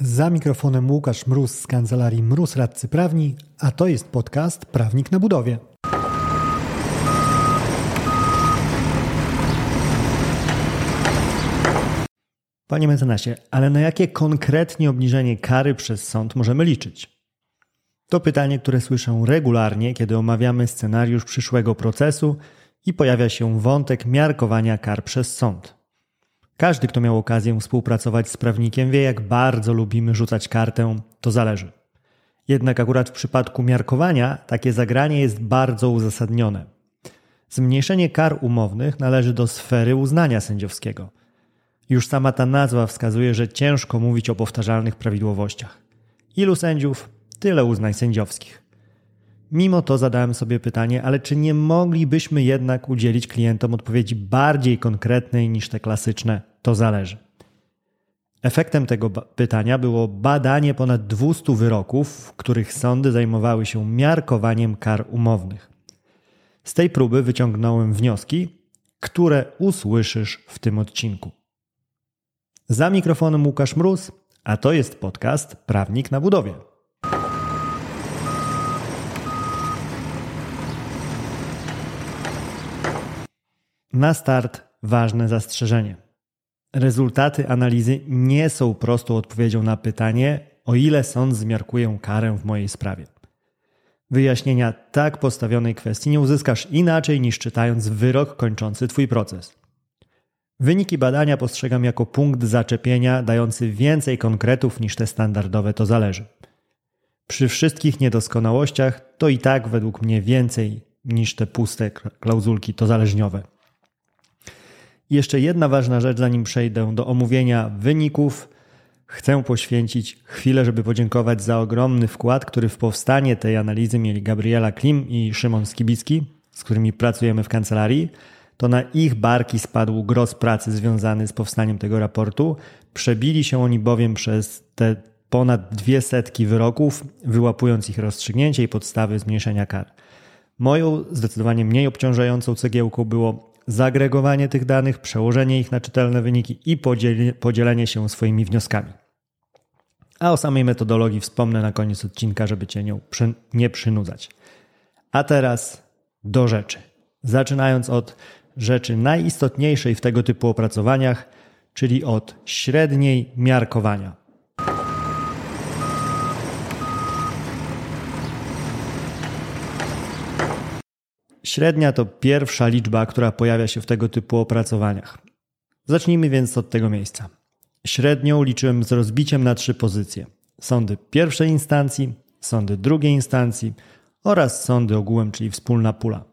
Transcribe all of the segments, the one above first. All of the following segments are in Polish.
Za mikrofonem Łukasz Mróz z kancelarii Mróz Radcy Prawni, a to jest podcast Prawnik na budowie. Panie mecenasie, ale na jakie konkretnie obniżenie kary przez sąd możemy liczyć? To pytanie, które słyszę regularnie, kiedy omawiamy scenariusz przyszłego procesu i pojawia się wątek miarkowania kar przez sąd. Każdy, kto miał okazję współpracować z prawnikiem, wie, jak bardzo lubimy rzucać kartę, to zależy. Jednak akurat w przypadku miarkowania takie zagranie jest bardzo uzasadnione. Zmniejszenie kar umownych należy do sfery uznania sędziowskiego. Już sama ta nazwa wskazuje, że ciężko mówić o powtarzalnych prawidłowościach. Ilu sędziów, tyle uznań sędziowskich. Mimo to zadałem sobie pytanie, ale czy nie moglibyśmy jednak udzielić klientom odpowiedzi bardziej konkretnej niż te klasyczne? To zależy. Efektem tego pytania było badanie ponad 200 wyroków, w których sądy zajmowały się miarkowaniem kar umownych. Z tej próby wyciągnąłem wnioski, które usłyszysz w tym odcinku. Za mikrofonem Łukasz Mróz, a to jest podcast Prawnik na budowie. Na start ważne zastrzeżenie. Rezultaty analizy nie są prostą odpowiedzią na pytanie, o ile sąd zmiarkuje karę w mojej sprawie. Wyjaśnienia tak postawionej kwestii nie uzyskasz inaczej niż czytając wyrok kończący Twój proces. Wyniki badania postrzegam jako punkt zaczepienia dający więcej konkretów niż te standardowe to zależy. Przy wszystkich niedoskonałościach to i tak według mnie więcej niż te puste klauzulki to zależniowe. Jeszcze jedna ważna rzecz, zanim przejdę do omówienia wyników. Chcę poświęcić chwilę, żeby podziękować za ogromny wkład, który w powstanie tej analizy mieli Gabriela Klim i Szymon Skibicki, z którymi pracujemy w kancelarii. To na ich barki spadł gros pracy związany z powstaniem tego raportu. Przebili się oni bowiem przez te ponad dwie setki wyroków, wyłapując ich rozstrzygnięcie i podstawy zmniejszenia kar. Moją zdecydowanie mniej obciążającą cegiełką było zagregowanie tych danych, przełożenie ich na czytelne wyniki i podzielenie się swoimi wnioskami. A o samej metodologii wspomnę na koniec odcinka, żeby Cię nią nie przynudzać. A teraz do rzeczy. Zaczynając od rzeczy najistotniejszej w tego typu opracowaniach, czyli od średniej miarkowania. Średnia to pierwsza liczba, która pojawia się w tego typu opracowaniach. Zacznijmy więc od tego miejsca. Średnią liczyłem z rozbiciem na trzy pozycje: sądy pierwszej instancji, sądy drugiej instancji oraz sądy ogółem, czyli wspólna pula.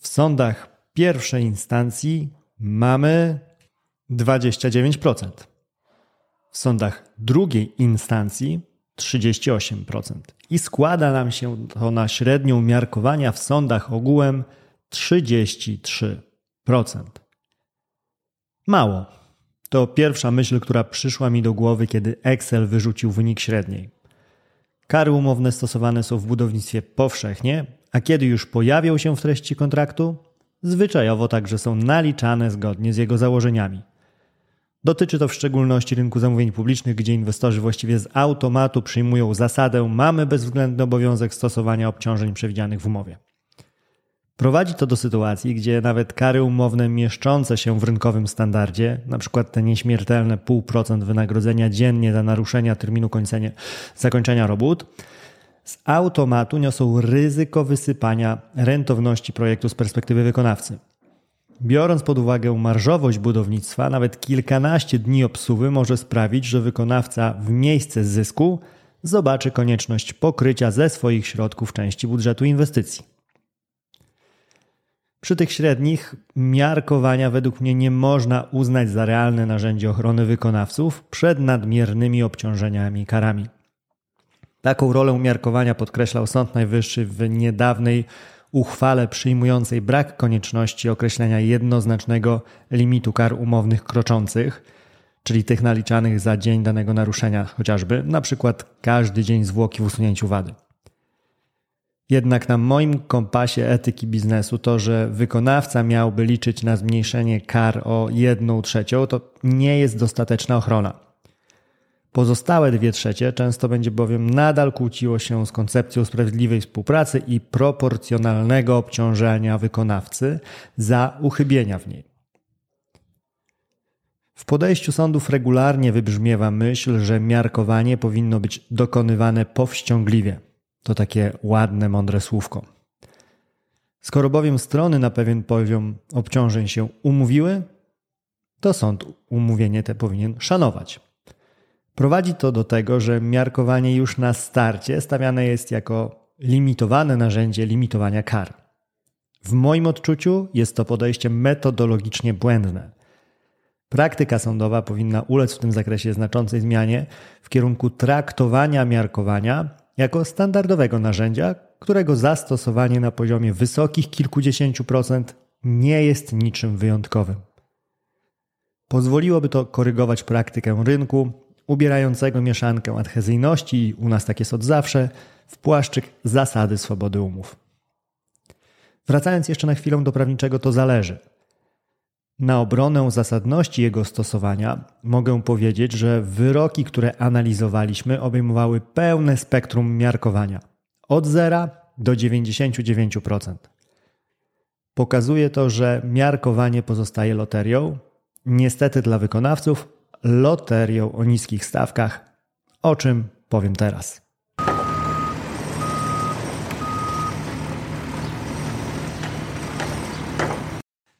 W sądach pierwszej instancji mamy 29%. W sądach drugiej instancji 38%. I składa nam się to na średnią miarkowania w sądach ogółem 33%. Mało. To pierwsza myśl, która przyszła mi do głowy, kiedy Excel wyrzucił wynik średniej. Kary umowne stosowane są w budownictwie powszechnie, a kiedy już pojawią się w treści kontraktu, zwyczajowo także są naliczane zgodnie z jego założeniami. Dotyczy to w szczególności rynku zamówień publicznych, gdzie inwestorzy właściwie z automatu przyjmują zasadę mamy bezwzględny obowiązek stosowania obciążeń przewidzianych w umowie. Prowadzi to do sytuacji, gdzie nawet kary umowne mieszczące się w rynkowym standardzie, np. te nieśmiertelne 0,5% wynagrodzenia dziennie za naruszenia terminu kończenia, zakończenia robót, z automatu niosą ryzyko wysypania rentowności projektu z perspektywy wykonawcy. Biorąc pod uwagę marżowość budownictwa, nawet kilkanaście dni obsuwy może sprawić, że wykonawca w miejsce zysku zobaczy konieczność pokrycia ze swoich środków części budżetu inwestycji. Przy tych średnich miarkowania według mnie nie można uznać za realne narzędzie ochrony wykonawców przed nadmiernymi obciążeniami karami. Taką rolę miarkowania podkreślał Sąd Najwyższy w niedawnej uchwale przyjmującej brak konieczności określenia jednoznacznego limitu kar umownych kroczących, czyli tych naliczanych za dzień danego naruszenia, chociażby na przykład każdy dzień zwłoki w usunięciu wady. Jednak na moim kompasie etyki biznesu to, że wykonawca miałby liczyć na zmniejszenie kar o jedną trzecią, to nie jest dostateczna ochrona. Pozostałe dwie trzecie często będzie bowiem nadal kłóciło się z koncepcją sprawiedliwej współpracy i proporcjonalnego obciążenia wykonawcy za uchybienia w niej. W podejściu sądów regularnie wybrzmiewa myśl, że miarkowanie powinno być dokonywane powściągliwie. To takie ładne, mądre słówko. Skoro bowiem strony na pewien poziom obciążeń się umówiły, to sąd umówienie te powinien szanować. Prowadzi to do tego, że miarkowanie już na starcie stawiane jest jako limitowane narzędzie limitowania kar. W moim odczuciu jest to podejście metodologicznie błędne. Praktyka sądowa powinna ulec w tym zakresie znaczącej zmianie w kierunku traktowania miarkowania jako standardowego narzędzia, którego zastosowanie na poziomie wysokich kilkudziesięciu procent nie jest niczym wyjątkowym. Pozwoliłoby to korygować praktykę rynku, ubierającego mieszankę adhezyjności, u nas tak jest od zawsze, w płaszczyk zasady swobody umów. Wracając jeszcze na chwilę do prawniczego, to zależy. Na obronę zasadności jego stosowania mogę powiedzieć, że wyroki, które analizowaliśmy, obejmowały pełne spektrum miarkowania od 0 do 99%. Pokazuje to, że miarkowanie pozostaje loterią, niestety dla wykonawców, loterią o niskich stawkach, o czym powiem teraz.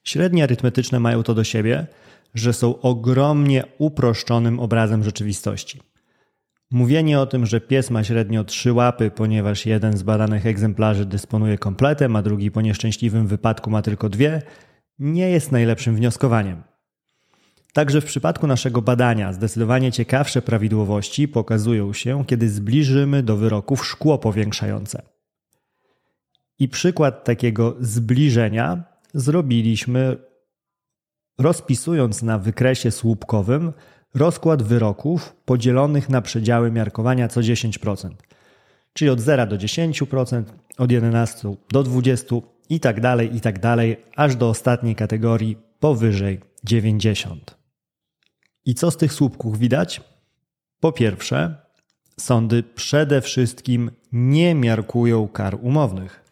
Średnie arytmetyczne mają to do siebie, że są ogromnie uproszczonym obrazem rzeczywistości. Mówienie o tym, że pies ma średnio trzy łapy, ponieważ jeden z badanych egzemplarzy dysponuje kompletem, a drugi po nieszczęśliwym wypadku ma tylko dwie, nie jest najlepszym wnioskowaniem. Także w przypadku naszego badania zdecydowanie ciekawsze prawidłowości pokazują się, kiedy zbliżymy do wyroków szkło powiększające. I przykład takiego zbliżenia zrobiliśmy rozpisując na wykresie słupkowym rozkład wyroków podzielonych na przedziały miarkowania co 10%, czyli od 0 do 10%, od 11 do 20 i tak dalej, i tak dalej, aż do ostatniej kategorii powyżej 90. I co z tych słupków widać? Po pierwsze, sądy przede wszystkim nie miarkują kar umownych.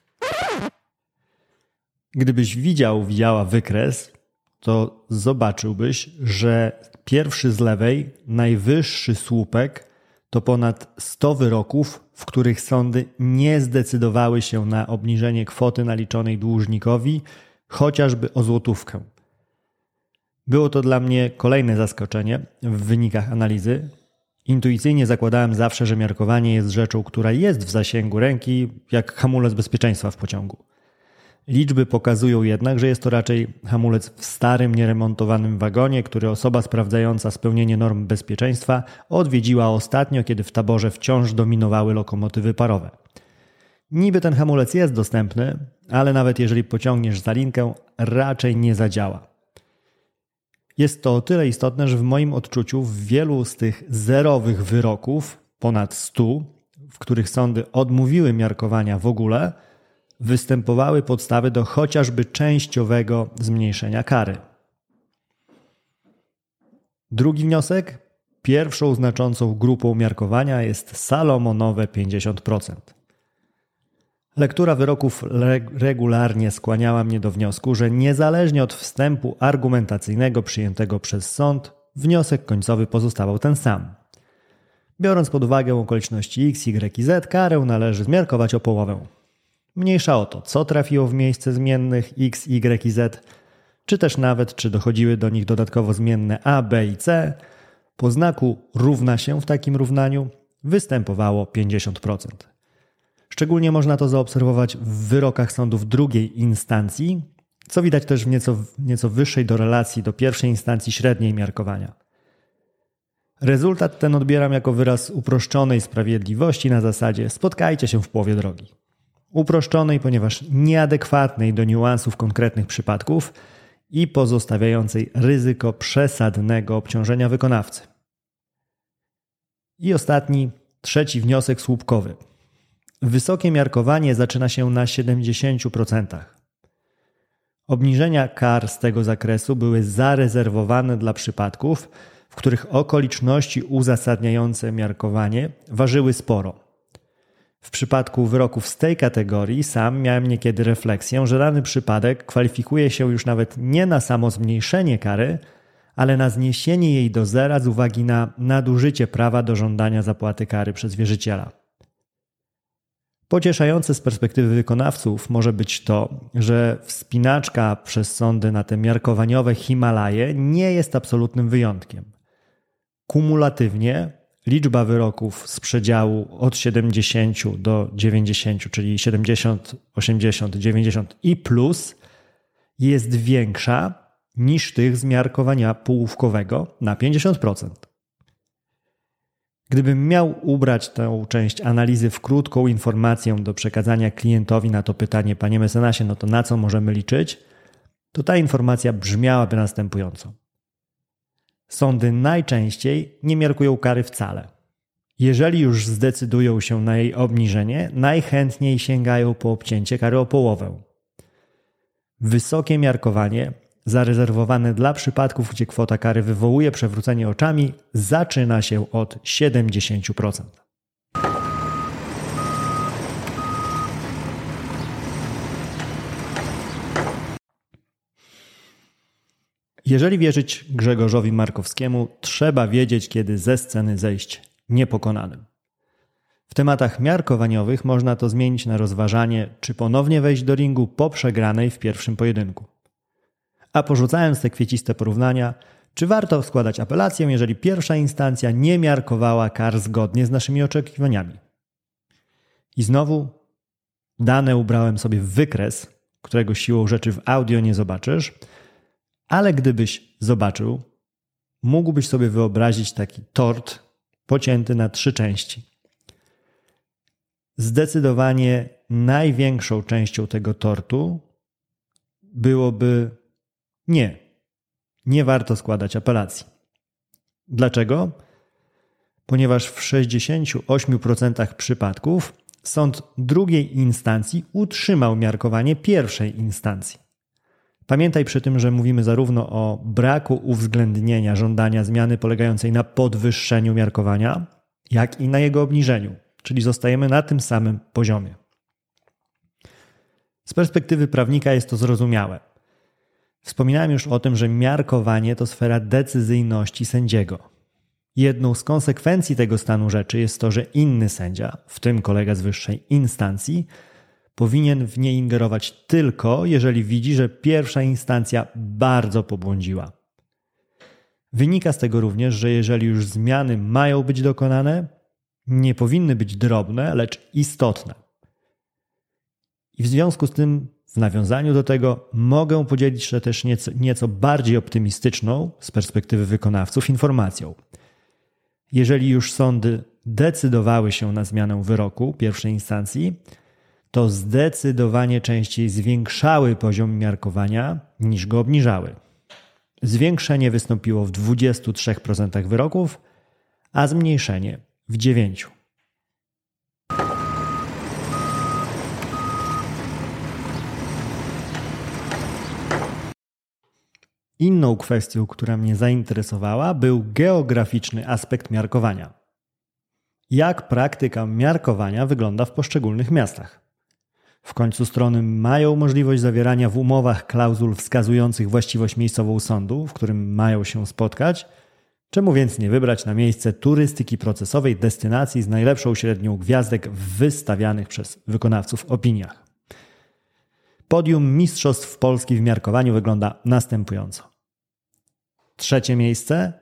Gdybyś widział, widziała wykres, to zobaczyłbyś, że pierwszy z lewej, najwyższy słupek to ponad 100 wyroków, w których sądy nie zdecydowały się na obniżenie kwoty naliczonej dłużnikowi, chociażby o złotówkę. Było to dla mnie kolejne zaskoczenie w wynikach analizy. Intuicyjnie zakładałem zawsze, że miarkowanie jest rzeczą, która jest w zasięgu ręki, jak hamulec bezpieczeństwa w pociągu. Liczby pokazują jednak, że jest to raczej hamulec w starym, nieremontowanym wagonie, który osoba sprawdzająca spełnienie norm bezpieczeństwa odwiedziła ostatnio, kiedy w taborze wciąż dominowały lokomotywy parowe. Niby ten hamulec jest dostępny, ale nawet jeżeli pociągniesz za linkę, raczej nie zadziała. Jest to o tyle istotne, że w moim odczuciu w wielu z tych zerowych wyroków, ponad 100, w których sądy odmówiły miarkowania w ogóle, występowały podstawy do chociażby częściowego zmniejszenia kary. Drugi wniosek. Pierwszą znaczącą grupą miarkowania jest Salomonowe 50%. Lektura wyroków regularnie skłaniała mnie do wniosku, że niezależnie od wstępu argumentacyjnego przyjętego przez sąd, wniosek końcowy pozostawał ten sam. Biorąc pod uwagę okoliczności x, y i z, karę należy zmiarkować o połowę. Mniejsza o to, co trafiło w miejsce zmiennych x, y i z, czy też nawet czy dochodziły do nich dodatkowo zmienne a, b i c, po znaku równa się w takim równaniu występowało 50%. Szczególnie można to zaobserwować w wyrokach sądów drugiej instancji, co widać też w nieco, nieco wyższej do relacji do pierwszej instancji średniej miarkowania. Rezultat ten odbieram jako wyraz uproszczonej sprawiedliwości na zasadzie spotkajcie się w połowie drogi. Uproszczonej, ponieważ nieadekwatnej do niuansów konkretnych przypadków i pozostawiającej ryzyko przesadnego obciążenia wykonawcy. I ostatni, trzeci wniosek słupkowy – Wysokie miarkowanie zaczyna się na 70%. Obniżenia kar z tego zakresu były zarezerwowane dla przypadków, w których okoliczności uzasadniające miarkowanie ważyły sporo. W przypadku wyroków z tej kategorii sam miałem niekiedy refleksję, że dany przypadek kwalifikuje się już nawet nie na samo zmniejszenie kary, ale na zniesienie jej do zera z uwagi na nadużycie prawa do żądania zapłaty kary przez wierzyciela. Pocieszające z perspektywy wykonawców może być to, że wspinaczka przez sądy na te miarkowaniowe Himalaje nie jest absolutnym wyjątkiem. Kumulatywnie liczba wyroków z przedziału od 70 do 90, czyli 70, 80, 90 i plus jest większa niż tych z miarkowania połówkowego na 50%. Gdybym miał ubrać tę część analizy w krótką informację do przekazania klientowi na to pytanie, panie mecenasie, no to na co możemy liczyć, to ta informacja brzmiałaby następująco. Sądy najczęściej nie miarkują kary wcale. Jeżeli już zdecydują się na jej obniżenie, najchętniej sięgają po obcięcie kary o połowę. Wysokie miarkowanie, zarezerwowane dla przypadków, gdzie kwota kary wywołuje przewrócenie oczami, zaczyna się od 70%. Jeżeli wierzyć Grzegorzowi Markowskiemu, trzeba wiedzieć, kiedy ze sceny zejść niepokonanym. W tematach miarkowaniowych można to zmienić na rozważanie, czy ponownie wejść do ringu po przegranej w pierwszym pojedynku. A porzucając te kwieciste porównania, czy warto składać apelację, jeżeli pierwsza instancja nie miarkowała kar zgodnie z naszymi oczekiwaniami? I znowu dane ubrałem sobie w wykres, którego siłą rzeczy w audio nie zobaczysz, ale gdybyś zobaczył, mógłbyś sobie wyobrazić taki tort pocięty na trzy części. Zdecydowanie największą częścią tego tortu byłoby nie. Nie warto składać apelacji. Dlaczego? Ponieważ w 68% przypadków sąd drugiej instancji utrzymał miarkowanie pierwszej instancji. Pamiętaj przy tym, że mówimy zarówno o braku uwzględnienia żądania zmiany polegającej na podwyższeniu miarkowania, jak i na jego obniżeniu, czyli zostajemy na tym samym poziomie. Z perspektywy prawnika jest to zrozumiałe. Wspominałem już o tym, że miarkowanie to sfera decyzyjności sędziego. Jedną z konsekwencji tego stanu rzeczy jest to, że inny sędzia, w tym kolega z wyższej instancji, powinien w nie ingerować tylko, jeżeli widzi, że pierwsza instancja bardzo pobłądziła. Wynika z tego również, że jeżeli już zmiany mają być dokonane, nie powinny być drobne, lecz istotne. I w związku z tym, w nawiązaniu do tego, mogę podzielić się też nieco, nieco bardziej optymistyczną z perspektywy wykonawców informacją. Jeżeli już sądy decydowały się na zmianę wyroku pierwszej instancji, to zdecydowanie częściej zwiększały poziom miarkowania niż go obniżały. Zwiększenie wystąpiło w 23% wyroków, a zmniejszenie w 9%. Inną kwestią, która mnie zainteresowała, był geograficzny aspekt miarkowania. Jak praktyka miarkowania wygląda w poszczególnych miastach? W końcu strony mają możliwość zawierania w umowach klauzul wskazujących właściwość miejscową sądu, w którym mają się spotkać. Czemu więc nie wybrać na miejsce turystyki procesowej destynacji z najlepszą średnią gwiazdek w wystawianych przez wykonawców opiniach? Podium Mistrzostw Polski w miarkowaniu wygląda następująco. Trzecie miejsce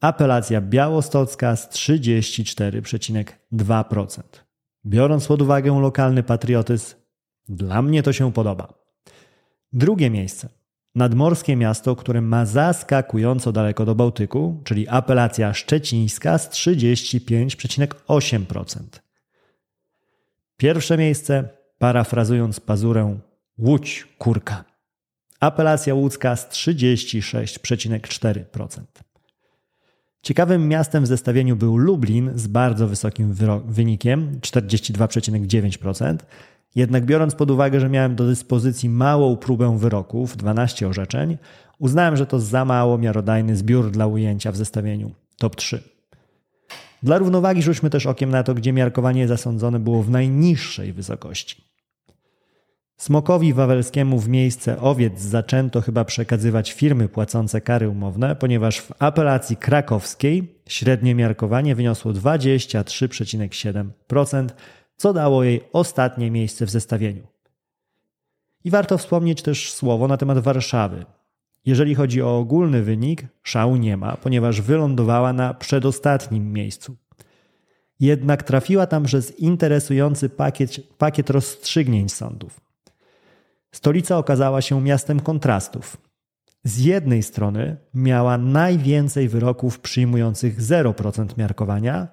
apelacja białostocka z 34,2%. Biorąc pod uwagę lokalny patriotyzm, dla mnie to się podoba. Drugie miejsce. Nadmorskie miasto, które ma zaskakująco daleko do Bałtyku, czyli apelacja szczecińska z 35,8%. Pierwsze miejsce, parafrazując pazurę, Łódź Kurka. Apelacja łódzka z 36,4%. Ciekawym miastem w zestawieniu był Lublin z bardzo wysokim wynikiem 42,9%. Jednak biorąc pod uwagę, że miałem do dyspozycji małą próbę wyroków, 12 orzeczeń, Uznałem, że to za mało miarodajny zbiór dla ujęcia w zestawieniu top 3. Dla równowagi rzućmy też okiem na to, gdzie miarkowanie zasądzone było w najniższej wysokości. Smokowi Wawelskiemu w miejsce owiec zaczęto chyba przekazywać firmy płacące kary umowne, ponieważ w apelacji krakowskiej średnie miarkowanie wyniosło 23,7%, co dało jej ostatnie miejsce w zestawieniu. I warto wspomnieć też słowo na temat Warszawy. Jeżeli chodzi o ogólny wynik, szału nie ma, ponieważ wylądowała na przedostatnim miejscu. Jednak trafiła tam przez interesujący pakiet, pakiet rozstrzygnięć sądów. Stolica okazała się miastem kontrastów. Z jednej strony miała najwięcej wyroków przyjmujących 0% miarkowania,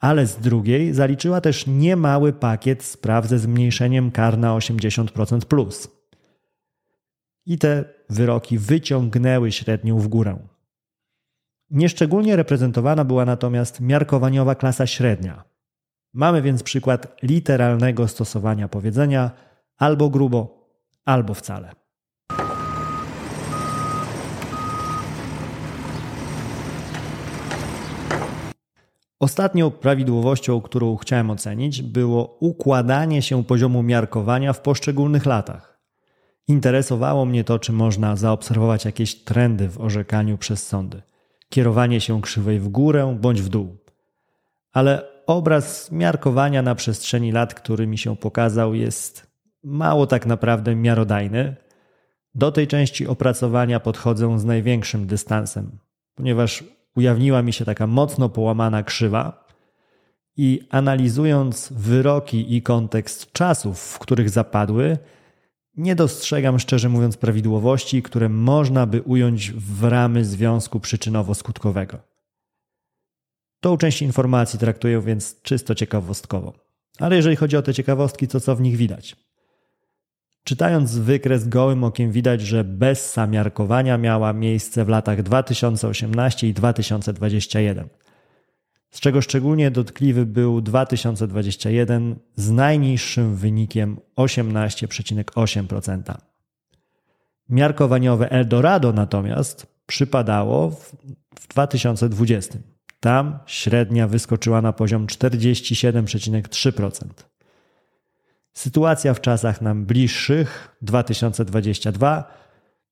ale z drugiej zaliczyła też niemały pakiet spraw ze zmniejszeniem kar na 80%. Plus. I te wyroki wyciągnęły średnią w górę. Nieszczególnie reprezentowana była natomiast miarkowaniowa klasa średnia. Mamy więc przykład literalnego stosowania powiedzenia albo grubo, albo wcale. Ostatnią prawidłowością, którą chciałem ocenić, było układanie się poziomu miarkowania w poszczególnych latach. Interesowało mnie to, czy można zaobserwować jakieś trendy w orzekaniu przez sądy. Kierowanie się krzywej w górę bądź w dół. Ale obraz miarkowania na przestrzeni lat, który mi się pokazał, jest mało tak naprawdę miarodajny. Do tej części opracowania podchodzę z największym dystansem, ponieważ ujawniła mi się taka mocno połamana krzywa i analizując wyroki i kontekst czasów, w których zapadły, nie dostrzegam szczerze mówiąc prawidłowości, które można by ująć w ramy związku przyczynowo-skutkowego. Tą część informacji traktuję więc czysto ciekawostkowo. Ale jeżeli chodzi o te ciekawostki, to co w nich widać? Czytając wykres gołym okiem widać, że bez samiarkowania miała miejsce w latach 2018 i 2021. Z czego szczególnie dotkliwy był 2021 z najniższym wynikiem 18,8%. Miarkowaniowe Eldorado natomiast przypadało w 2020. Tam średnia wyskoczyła na poziom 47,3%. Sytuacja w czasach nam bliższych 2022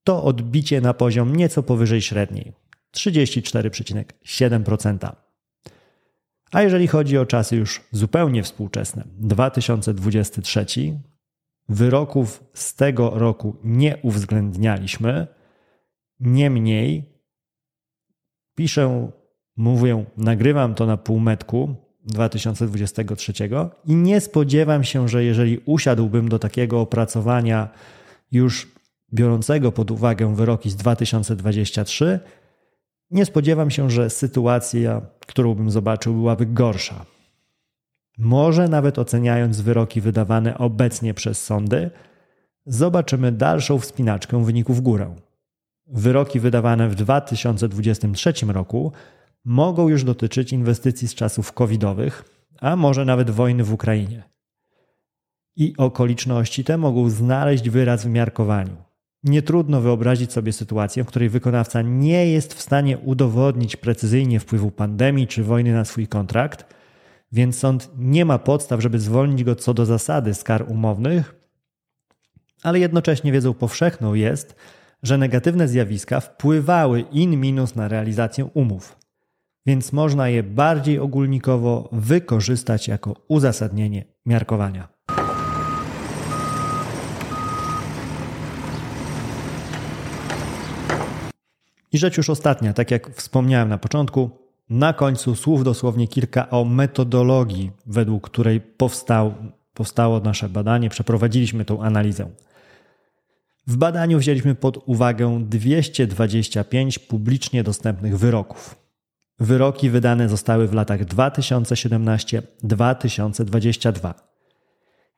to odbicie na poziom nieco powyżej średniej 34,7%. A jeżeli chodzi o czasy już zupełnie współczesne 2023, wyroków z tego roku nie uwzględnialiśmy. Niemniej piszę, mówię, nagrywam to na półmetku 2023 i nie spodziewam się, że jeżeli usiadłbym do takiego opracowania już biorącego pod uwagę wyroki z 2023, nie spodziewam się, że sytuacja, którą bym zobaczył, byłaby gorsza. Może nawet oceniając wyroki wydawane obecnie przez sądy, zobaczymy dalszą wspinaczkę wyników w górę. Wyroki wydawane w 2023 roku mogą już dotyczyć inwestycji z czasów covidowych, a może nawet wojny w Ukrainie. I okoliczności te mogą znaleźć wyraz w miarkowaniu. Nie trudno wyobrazić sobie sytuację, w której wykonawca nie jest w stanie udowodnić precyzyjnie wpływu pandemii czy wojny na swój kontrakt, więc sąd nie ma podstaw, żeby zwolnić go co do zasady z kar umownych, ale jednocześnie wiedzą powszechną jest, że negatywne zjawiska wpływały in minus na realizację umów więc można je bardziej ogólnikowo wykorzystać jako uzasadnienie miarkowania. I rzecz już ostatnia, tak jak wspomniałem na początku, na końcu słów dosłownie kilka o metodologii, według której powstał, powstało nasze badanie, przeprowadziliśmy tą analizę. W badaniu wzięliśmy pod uwagę 225 publicznie dostępnych wyroków. Wyroki wydane zostały w latach 2017-2022.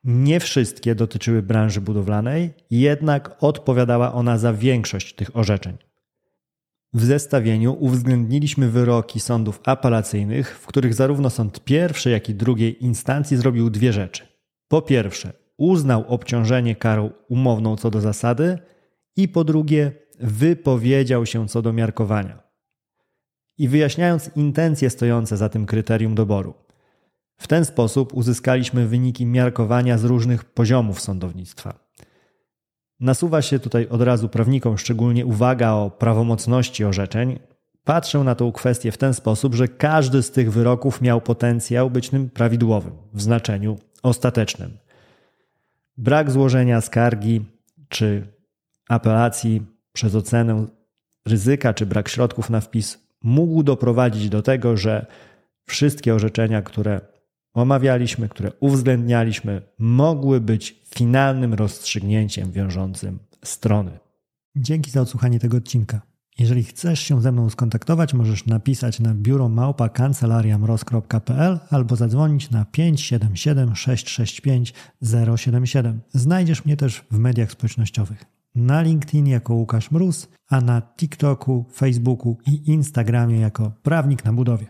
Nie wszystkie dotyczyły branży budowlanej, jednak odpowiadała ona za większość tych orzeczeń. W zestawieniu uwzględniliśmy wyroki sądów apelacyjnych, w których zarówno sąd pierwszej, jak i drugiej instancji zrobił dwie rzeczy. Po pierwsze, uznał obciążenie karą umowną co do zasady, i po drugie, wypowiedział się co do miarkowania i wyjaśniając intencje stojące za tym kryterium doboru. W ten sposób uzyskaliśmy wyniki miarkowania z różnych poziomów sądownictwa. Nasuwa się tutaj od razu prawnikom szczególnie uwaga o prawomocności orzeczeń. Patrzę na tą kwestię w ten sposób, że każdy z tych wyroków miał potencjał być tym prawidłowym w znaczeniu ostatecznym. Brak złożenia skargi czy apelacji przez ocenę ryzyka czy brak środków na wpis mógł doprowadzić do tego, że wszystkie orzeczenia, które omawialiśmy, które uwzględnialiśmy, mogły być finalnym rozstrzygnięciem wiążącym strony. Dzięki za odsłuchanie tego odcinka. Jeżeli chcesz się ze mną skontaktować, możesz napisać na biuro małpa albo zadzwonić na 577 665 077. Znajdziesz mnie też w mediach społecznościowych. Na LinkedIn jako Łukasz Mróz, a na TikToku, Facebooku i Instagramie jako Prawnik na Budowie.